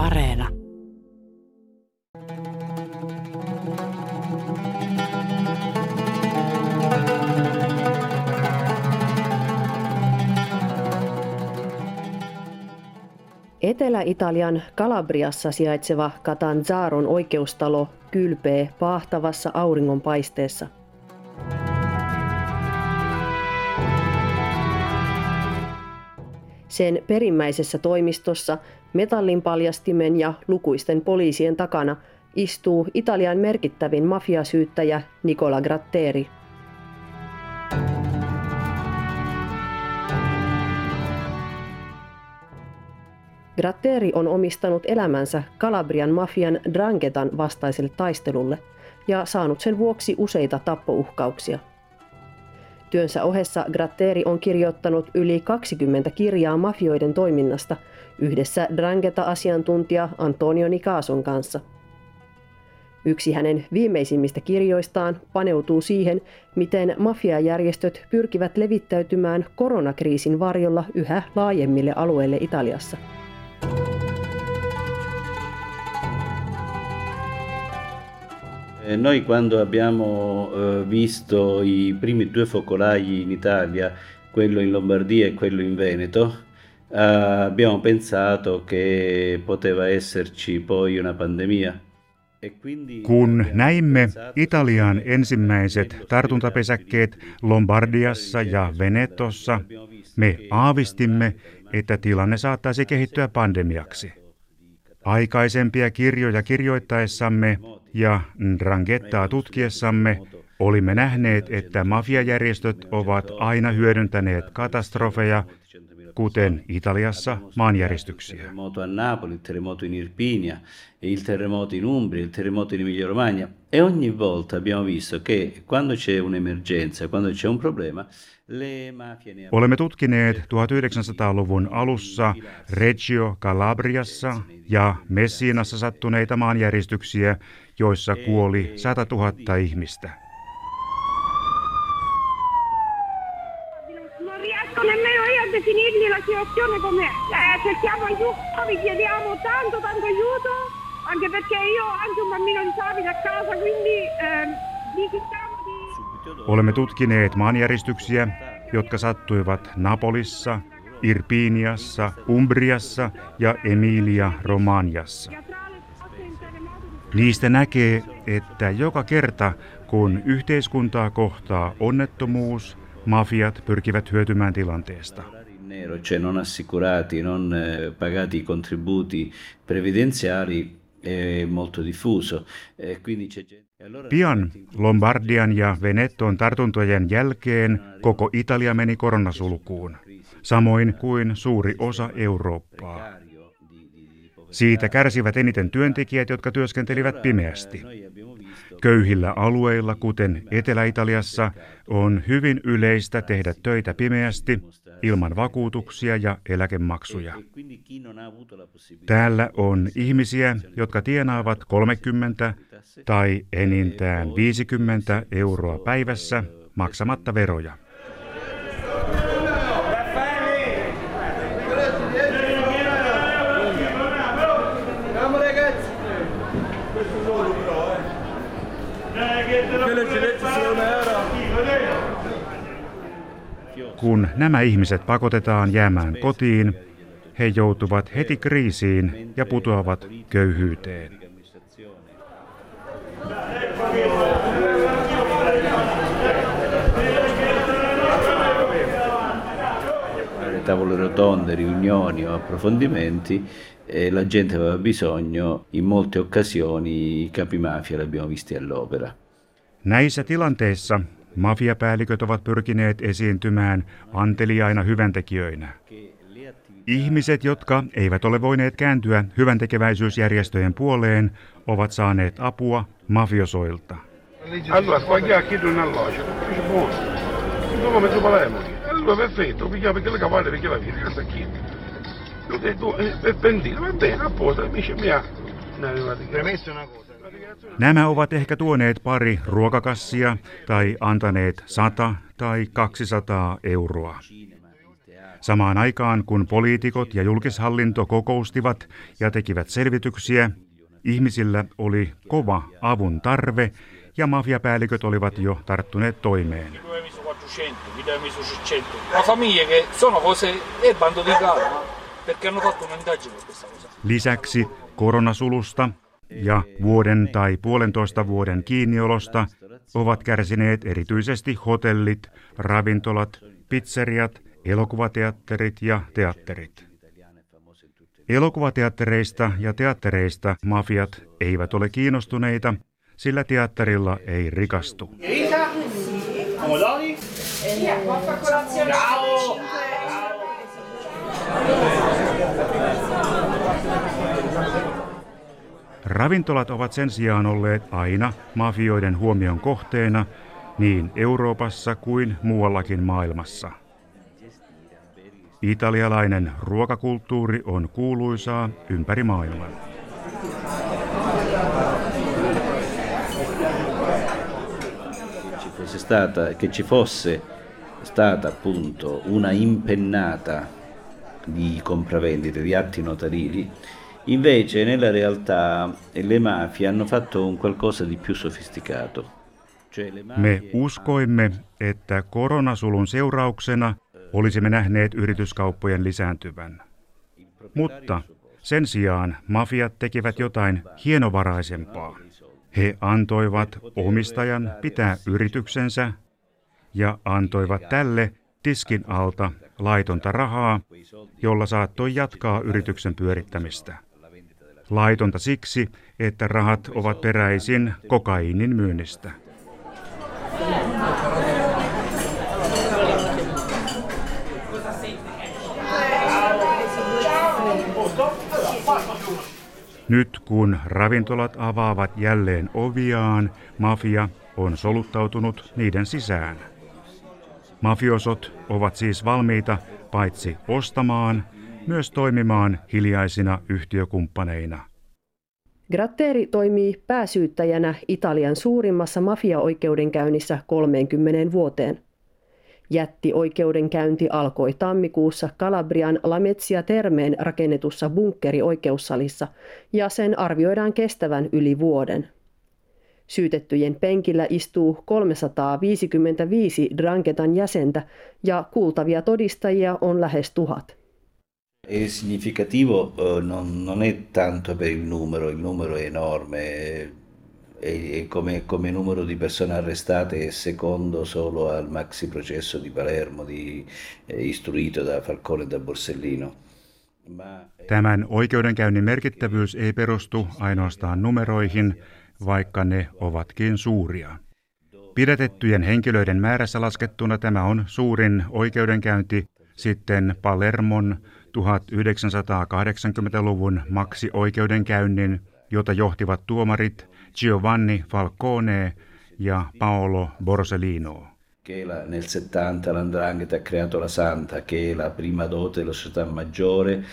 Areena. Etelä-Italian Kalabriassa sijaitseva Catanzaron oikeustalo kylpee paahtavassa auringonpaisteessa. Sen perimmäisessä toimistossa metallinpaljastimen ja lukuisten poliisien takana istuu Italian merkittävin mafiasyyttäjä Nicola Gratteri – Gratteri on omistanut elämänsä Kalabrian mafian Drangetan vastaiselle taistelulle ja saanut sen vuoksi useita tappouhkauksia. Työnsä ohessa Gratteri on kirjoittanut yli 20 kirjaa mafioiden toiminnasta yhdessä Drangeta-asiantuntija Antonio Nicason kanssa. Yksi hänen viimeisimmistä kirjoistaan paneutuu siihen, miten mafiajärjestöt pyrkivät levittäytymään koronakriisin varjolla yhä laajemmille alueille Italiassa. Eh, noi quando abbiamo eh, visto i primi due focolai in Italia, quello in Lombardia e quello in Veneto, eh, abbiamo pensato che poteva esserci poi una pandemia. E Kun näimme Italian ensimmäiset tartuntapesäkkeet Lombardiassa ja Venetossa, me aavistimme, että tilanne saattaisi kehittyä pandemiaksi. Aikaisempia kirjoja kirjoittaessamme ja Ndrangettaa tutkiessamme olimme nähneet, että mafiajärjestöt ovat aina hyödyntäneet katastrofeja, kuten Italiassa maanjäristyksiä. il terremoto in Irpinia, il terremoto in Umbria, il terremoto in Emilia Romagna e ogni volta abbiamo visto che quando c'è un'emergenza, quando c'è un problema, Olemme tutkineet 1900-luvun alussa Reggio Calabriassa ja Messinassa sattuneita maanjäristyksiä, joissa kuoli 100 000 ihmistä. Situazione come eh, cerchiamo aiuto, vi chiediamo tanto tanto aiuto, anche perché io ho anche un bambino disabile a casa, quindi eh, vi chiediamo di... Olemme tutkineet maanjäristyksiä, jotka sattuivat Napolissa, Irpiniassa, Umbriassa ja Emilia Romaniassa. Niistä näkee, että joka kerta kun yhteiskuntaa kohtaa onnettomuus, mafiat pyrkivät hyötymään tilanteesta. Nero, cioè non assicurati, non eh, pagati i contributi previdenziali è molto diffuso. E quindi c'è gente... Pian Lombardian ja Veneton tartuntojen jälkeen koko Italia meni koronasulkuun, samoin kuin suuri osa Eurooppaa. Siitä kärsivät eniten työntekijät, jotka työskentelivät pimeästi. Köyhillä alueilla, kuten Etelä-Italiassa, on hyvin yleistä tehdä töitä pimeästi ilman vakuutuksia ja eläkemaksuja. Täällä on ihmisiä, jotka tienaavat 30 tai enintään 50 euroa päivässä maksamatta veroja. Kun nämä ihmiset pakotetaan jäämään kotiin, he joutuvat heti kriisiin ja putoavat köyhyyteen. tavole rotonde, riunioni o approfondimenti e la gente aveva bisogno, in molte occasioni i capimafia li abbiamo visti all'opera. Näissä tilanteissa Mafiapäälliköt ovat pyrkineet esiintymään anteliaina hyväntekijöinä. Ihmiset, jotka eivät ole voineet kääntyä hyväntekeväisyysjärjestöjen puoleen, ovat saaneet apua mafiosoilta. Allora, Nämä ovat ehkä tuoneet pari ruokakassia tai antaneet 100 tai 200 euroa. Samaan aikaan, kun poliitikot ja julkishallinto kokoustivat ja tekivät selvityksiä, ihmisillä oli kova avun tarve ja mafiapäälliköt olivat jo tarttuneet toimeen. Lisäksi koronasulusta ja vuoden tai puolentoista vuoden kiinniolosta ovat kärsineet erityisesti hotellit, ravintolat, pizzeriat, elokuvateatterit ja teatterit. Elokuvateattereista ja teattereista mafiat eivät ole kiinnostuneita, sillä teatterilla ei rikastu. Ravintolat ovat sen sijaan olleet aina mafioiden huomion kohteena niin Euroopassa kuin muuallakin maailmassa. Italialainen ruokakulttuuri on kuuluisaa ympäri maailman. Una impennata di compravendite, di atti notarili, invece nella realtà le mafie hanno fatto un qualcosa di più sofisticato. Me uskoimme, että koronasulun seurauksena olisimme nähneet yrityskauppojen lisääntyvän. Mutta sen sijaan mafiat tekivät jotain hienovaraisempaa. He antoivat omistajan pitää yrityksensä ja antoivat tälle tiskin alta laitonta rahaa, jolla saattoi jatkaa yrityksen pyörittämistä. Laitonta siksi, että rahat ovat peräisin kokaiinin myynnistä. Nyt kun ravintolat avaavat jälleen oviaan, mafia on soluttautunut niiden sisään. Mafiosot ovat siis valmiita paitsi ostamaan, myös toimimaan hiljaisina yhtiökumppaneina. Gratteri toimii pääsyyttäjänä Italian suurimmassa mafiaoikeudenkäynnissä 30 vuoteen. Jätti-oikeudenkäynti alkoi tammikuussa Kalabrian Lamezia Termeen rakennetussa bunkkeri-oikeussalissa ja sen arvioidaan kestävän yli vuoden. Syytettyjen penkillä istuu 355 Drangetan jäsentä ja kuultavia todistajia on lähes tuhat. È significativo eh, non, non è tanto per il numero, il numero è enorme, e, come, come, numero di persone arrestate è secondo solo al maxi processo di Palermo di, eh, istruito da Falcone e da Borsellino. Tämän oikeudenkäynnin merkittävyys ei perustu ainoastaan numeroihin, vaikka ne ovatkin suuria. Pidätettyjen henkilöiden määrässä laskettuna tämä on suurin oikeudenkäynti sitten Palermon 1980-luvun maksi-oikeudenkäynnin, jota johtivat tuomarit Giovanni Falcone ja Paolo Borsellino. nel 70 l'Andrangheta ha creato la Santa, che è la prima dote della società maggiore.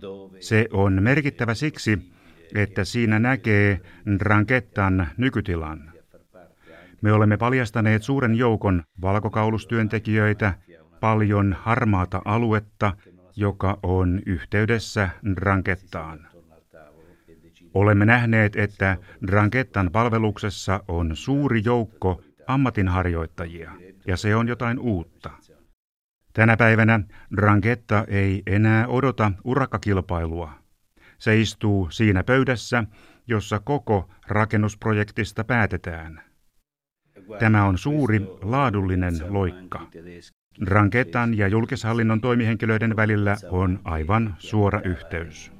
Dove... Se on merkittävä siksi, että siinä näkee Ndrangheta nykytilan. Me olemme paljastaneet suuren joukon valkokaulustyöntekijöitä, paljon harmaata aluetta, joka on yhteydessä Ndrangettaan. Olemme nähneet, että Drangettan palveluksessa on suuri joukko ammatinharjoittajia, ja se on jotain uutta. Tänä päivänä Drangetta ei enää odota urakkakilpailua. Se istuu siinä pöydässä, jossa koko rakennusprojektista päätetään. Tämä on suuri laadullinen loikka. Drangetan ja julkishallinnon toimihenkilöiden välillä on aivan suora yhteys.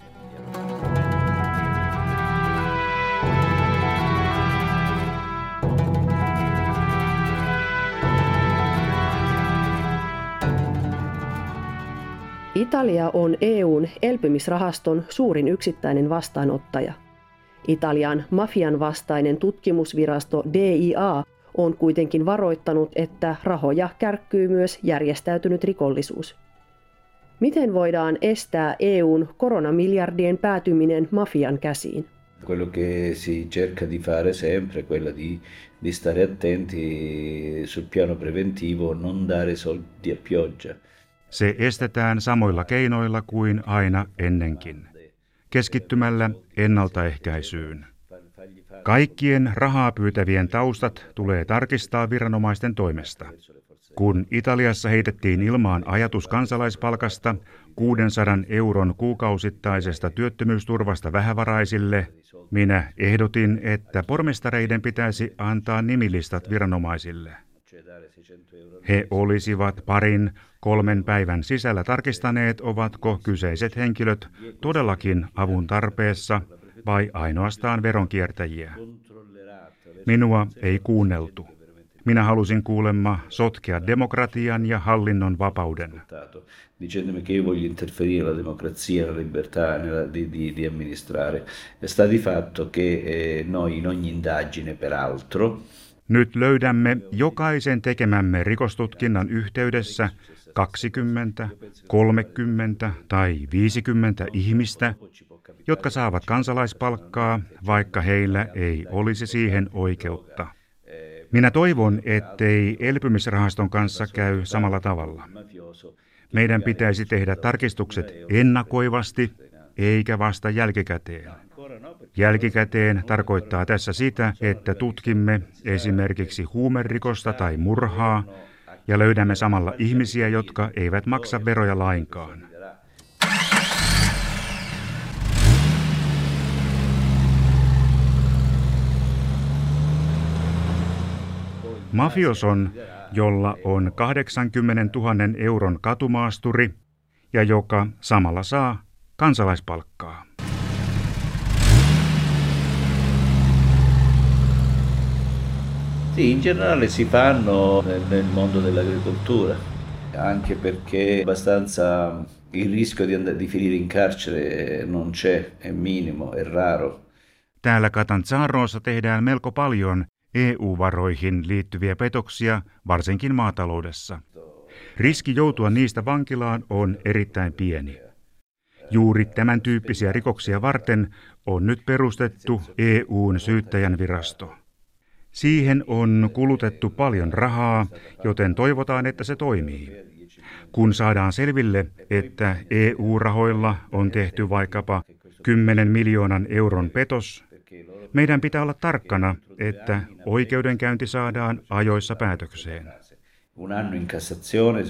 Italia on EUn elpymisrahaston suurin yksittäinen vastaanottaja. Italian mafian vastainen tutkimusvirasto DIA on kuitenkin varoittanut, että rahoja kärkkyy myös järjestäytynyt rikollisuus. Miten voidaan estää EUn koronamiljardien päätyminen mafian käsiin? Quello che si cerca di fare sempre è quella di, di stare attenti sul piano preventivo, non dare soldi a pioggia. Se estetään samoilla keinoilla kuin aina ennenkin, keskittymällä ennaltaehkäisyyn. Kaikkien rahaa pyytävien taustat tulee tarkistaa viranomaisten toimesta. Kun Italiassa heitettiin ilmaan ajatus kansalaispalkasta 600 euron kuukausittaisesta työttömyysturvasta vähävaraisille, minä ehdotin, että pormestareiden pitäisi antaa nimilistat viranomaisille. He olisivat parin, kolmen päivän sisällä tarkistaneet, ovatko kyseiset henkilöt todellakin avun tarpeessa vai ainoastaan veronkiertäjiä. Minua ei kuunneltu. Minä halusin kuulemma sotkea demokratian ja hallinnon vapauden. Dicendomi che io voglio interferire la democrazia, la libertà di, di, di amministrare. Sta di fatto che noi in ogni indagine, peraltro, nyt löydämme jokaisen tekemämme rikostutkinnan yhteydessä 20, 30 tai 50 ihmistä, jotka saavat kansalaispalkkaa, vaikka heillä ei olisi siihen oikeutta. Minä toivon, ettei elpymisrahaston kanssa käy samalla tavalla. Meidän pitäisi tehdä tarkistukset ennakoivasti, eikä vasta jälkikäteen. Jälkikäteen tarkoittaa tässä sitä, että tutkimme esimerkiksi huumerikosta tai murhaa ja löydämme samalla ihmisiä, jotka eivät maksa veroja lainkaan. Mafioson, jolla on 80 000 euron katumaasturi ja joka samalla saa kansalaispalkkaa. Sì, in generale si fanno nel, mondo dell'agricoltura, anche perché abbastanza il rischio di, and- di finire in carcere non c'è, è minimo, è raro. Täällä Catanzarossa tehdään melko paljon EU-varoihin liittyviä petoksia, varsinkin maataloudessa. Riski joutua niistä vankilaan on erittäin pieni. Juuri tämän tyyppisiä rikoksia varten on nyt perustettu EUn syyttäjän virasto. Siihen on kulutettu paljon rahaa, joten toivotaan, että se toimii. Kun saadaan selville, että EU-rahoilla on tehty vaikkapa 10 miljoonan euron petos, meidän pitää olla tarkkana, että oikeudenkäynti saadaan ajoissa päätökseen. Un anno in Cassazione,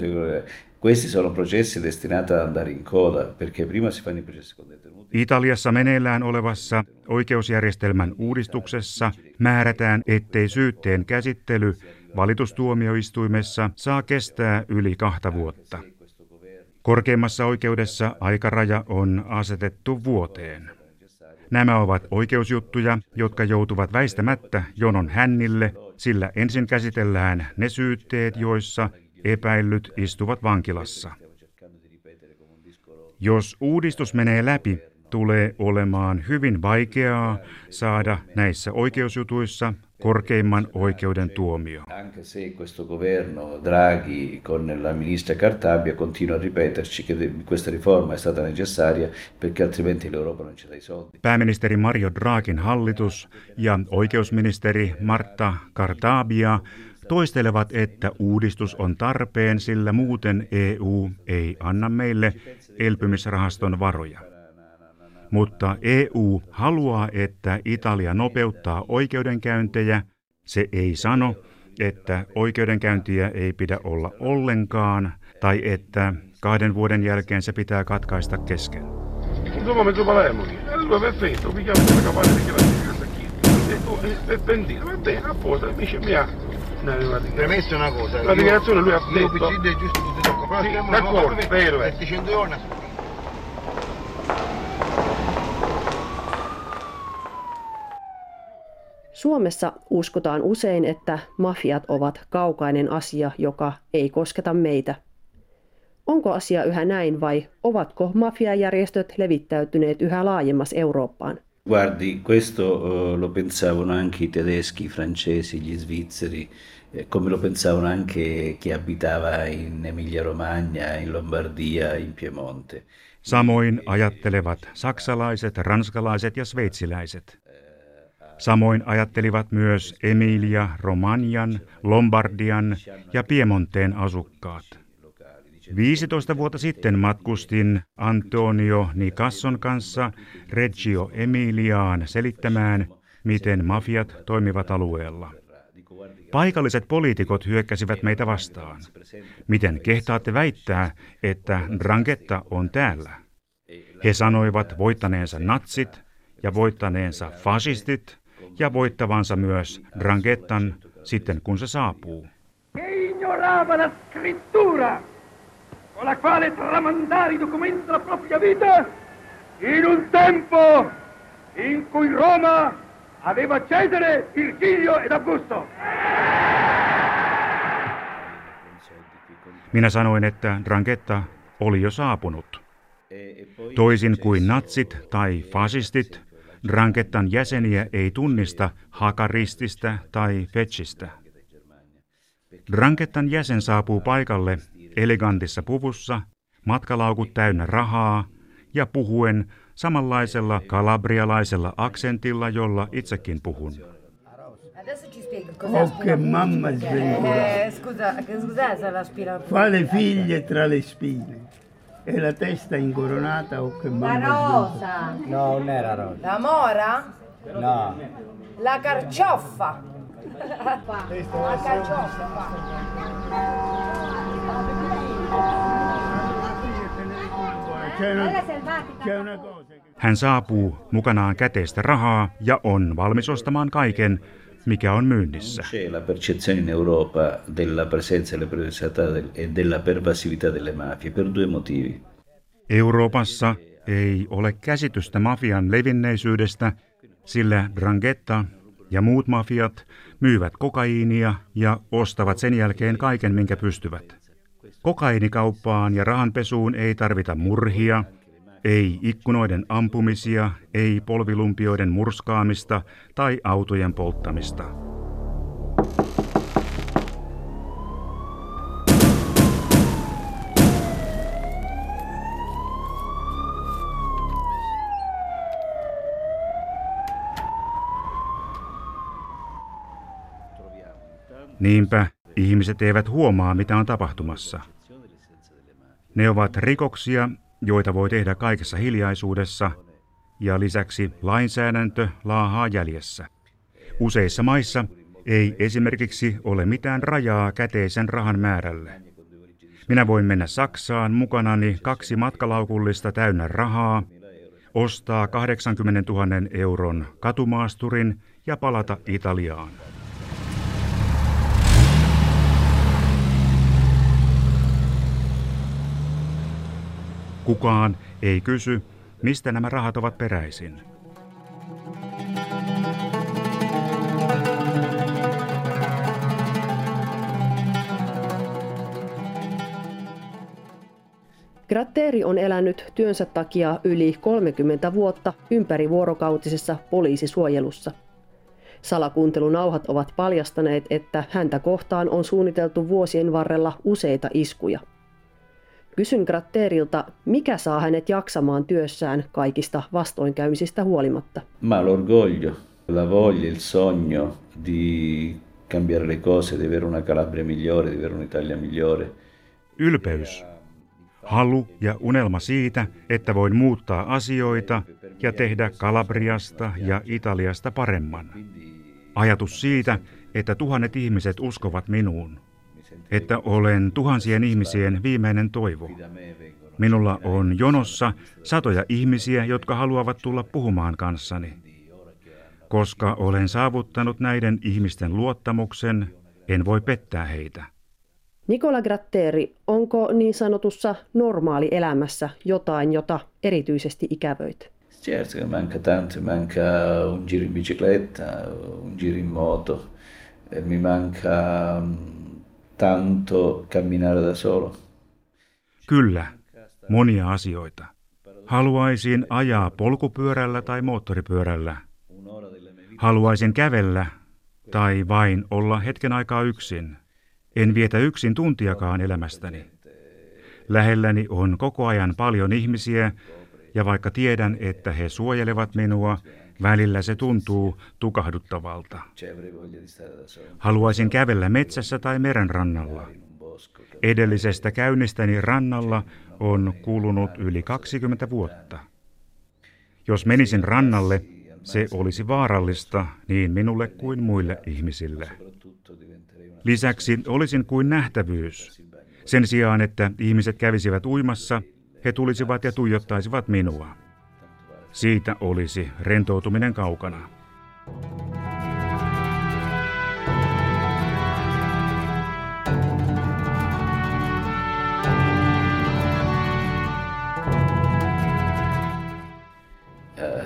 questi sono processi destinati ad andare in coda, perché prima si fanno i processi con detenuti. Italiassa meneillään olevassa oikeusjärjestelmän uudistuksessa määrätään, ettei syytteen käsittely valitustuomioistuimessa saa kestää yli kahta vuotta. Korkeimmassa oikeudessa aikaraja on asetettu vuoteen. Nämä ovat oikeusjuttuja, jotka joutuvat väistämättä jonon hännille, sillä ensin käsitellään ne syytteet, joissa epäillyt istuvat vankilassa. Jos uudistus menee läpi, tulee olemaan hyvin vaikeaa saada näissä oikeusjutuissa korkeimman oikeuden tuomio. Anche se questo governo Draghi con la ministra Cartabia continua a ripeterci che questa riforma è stata necessaria perché altrimenti l'Europa non ci dà i soldi. Pääministeri Mario Draghin hallitus ja oikeusministeri Marta Cartabia toistelevat, että uudistus on tarpeen, sillä muuten EU ei anna meille elpymisrahaston varoja. Mutta EU haluaa, että Italia nopeuttaa oikeudenkäyntejä. Se ei sano, että oikeudenkäyntiä ei pidä olla ollenkaan tai että kahden vuoden jälkeen se pitää katkaista kesken. E. Premesso una cosa, La dichiarazione lui ha detto... d'accordo, vero, eh. 700 giorni Suomessa uskotaan usein, että mafiat ovat kaukainen asia, joka ei kosketa meitä. Onko asia yhä näin vai ovatko mafiajärjestöt levittäytyneet yhä laajemmas Eurooppaan? Guardi, questo uh, lo pensavano anche i tedeschi, i francesi, gli svizzeri, eh, come lo pensavano anche chi abitava in Emilia-Romagna, in Lombardia, in Piemonte. Samoin ajattelevat saksalaiset, ranskalaiset ja sveitsiläiset. Samoin ajattelivat myös Emilia, Romanian, Lombardian ja Piemonteen asukkaat. 15 vuotta sitten matkustin Antonio Nicasson kanssa Reggio Emiliaan selittämään, miten mafiat toimivat alueella. Paikalliset poliitikot hyökkäsivät meitä vastaan. Miten kehtaatte väittää, että Drangetta on täällä? He sanoivat voittaneensa natsit ja voittaneensa fasistit ja voittavansa myös Drangettan sitten kun se saapuu. ignorava la scrittura con la quale tramandare i documenti della propria vita in un tempo in cui Roma aveva Cesare, Virgilio ed Augusto. Minä sanoin, että Drangetta oli jo saapunut. Toisin kuin natsit tai fasistit, Drangettan jäseniä ei tunnista hakarististä tai fetchistä. Drangettan jäsen saapuu paikalle elegantissa puvussa, matkalaukut täynnä rahaa ja puhuen samanlaisella kalabrialaisella aksentilla, jolla itsekin puhun. Oh, che mamma sventurata. Eh, scusa, che cos'è se la spina? Fa le figlie tra le spine. E la testa incoronata, oh che La mamma sventurata. rosa, No, non era rosa. la mora, No. la carcioffa. La carcioffa. C'è una, c'è una cosa che... Hän saapuu mukanaan käteistä rahaa ja on valmis ostamaan kaiken, mikä on myynnissä. E. Euroopassa ei ole käsitystä mafian levinneisyydestä, sillä Drangheta ja muut mafiat myyvät kokaiinia ja ostavat sen jälkeen kaiken, minkä pystyvät. Kokaiinikauppaan ja rahanpesuun ei tarvita murhia, ei ikkunoiden ampumisia, ei polvilumpioiden murskaamista tai autojen polttamista. Niinpä ihmiset eivät huomaa, mitä on tapahtumassa. Ne ovat rikoksia, joita voi tehdä kaikessa hiljaisuudessa, ja lisäksi lainsäädäntö laahaa jäljessä. Useissa maissa ei esimerkiksi ole mitään rajaa käteisen rahan määrälle. Minä voin mennä Saksaan mukanani kaksi matkalaukullista täynnä rahaa, ostaa 80 000 euron katumaasturin ja palata Italiaan. Kukaan ei kysy, mistä nämä rahat ovat peräisin. Gratteri on elänyt työnsä takia yli 30 vuotta ympärivuorokautisessa poliisisuojelussa. Salakuuntelunauhat ovat paljastaneet, että häntä kohtaan on suunniteltu vuosien varrella useita iskuja. Kysyn Gratterilta, mikä saa hänet jaksamaan työssään kaikista vastoinkäymisistä huolimatta. Ma l'orgoglio, la voglia, il sogno di cambiare le cose, di avere una Calabria migliore, di avere un'Italia migliore. Ylpeys. Halu ja unelma siitä, että voin muuttaa asioita ja tehdä Kalabriasta ja Italiasta paremman. Ajatus siitä, että tuhannet ihmiset uskovat minuun. Että olen tuhansien ihmisien viimeinen toivo. Minulla on jonossa satoja ihmisiä, jotka haluavat tulla puhumaan kanssani. Koska olen saavuttanut näiden ihmisten luottamuksen, en voi pettää heitä. Nicola Gratteri, onko niin sanotussa normaalielämässä jotain, jota erityisesti ikävöit? Certo che manca tanto, manca un giro in bicicletta, un giro in moto, e mi manca mm, tanto camminare da solo. Kyllä, monia asioita. Haluaisin ajaa polkupyörällä tai moottoripyörällä. Haluaisin kävellä tai vain olla hetken aikaa yksin. En vietä yksin tuntiakaan elämästäni. Lähelläni on koko ajan paljon ihmisiä, ja vaikka tiedän, että he suojelevat minua, välillä se tuntuu tukahduttavalta. Haluaisin kävellä metsässä tai merenrannalla. Edellisestä käynnistäni rannalla on kulunut yli 20 vuotta. Jos menisin rannalle, se olisi vaarallista niin minulle kuin muille ihmisille. Lisäksi olisin kuin nähtävyys. Sen sijaan, että ihmiset kävisivät uimassa, he tulisivat ja tuijottaisivat minua. Siitä olisi rentoutuminen kaukana.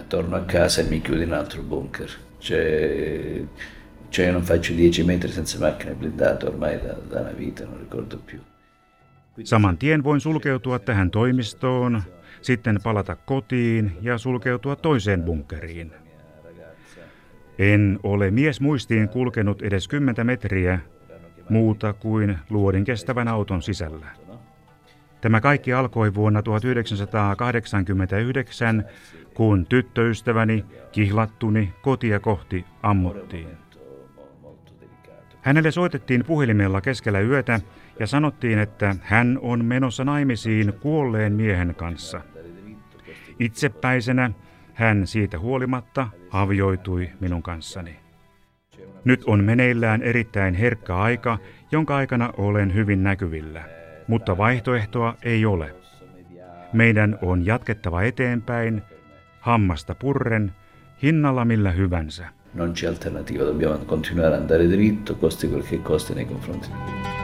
torno a casa e mi chiudo in altro bunker. Cioè, cioè io non faccio 10 metri senza macchina blindata ormai da, da una vita, non ricordo più. Saman tien voin sulkeutua tähän toimistoon, sitten palata kotiin ja sulkeutua toiseen bunkeriin. En ole mies muistiin kulkenut edes 10 metriä muuta kuin luodin kestävän auton sisällä. Tämä kaikki alkoi vuonna 1989, kun tyttöystäväni kihlattuni kotia kohti ammuttiin. Hänelle soitettiin puhelimella keskellä yötä ja sanottiin, että hän on menossa naimisiin kuolleen miehen kanssa. Itsepäisenä hän siitä huolimatta avioitui minun kanssani. Nyt on meneillään erittäin herkkä aika, jonka aikana olen hyvin näkyvillä, mutta vaihtoehtoa ei ole. Meidän on jatkettava eteenpäin, hammasta purren, hinnalla millä hyvänsä. Non c'è alternativa, dobbiamo continuare ad andare dritto, costi quel che costi nei confronti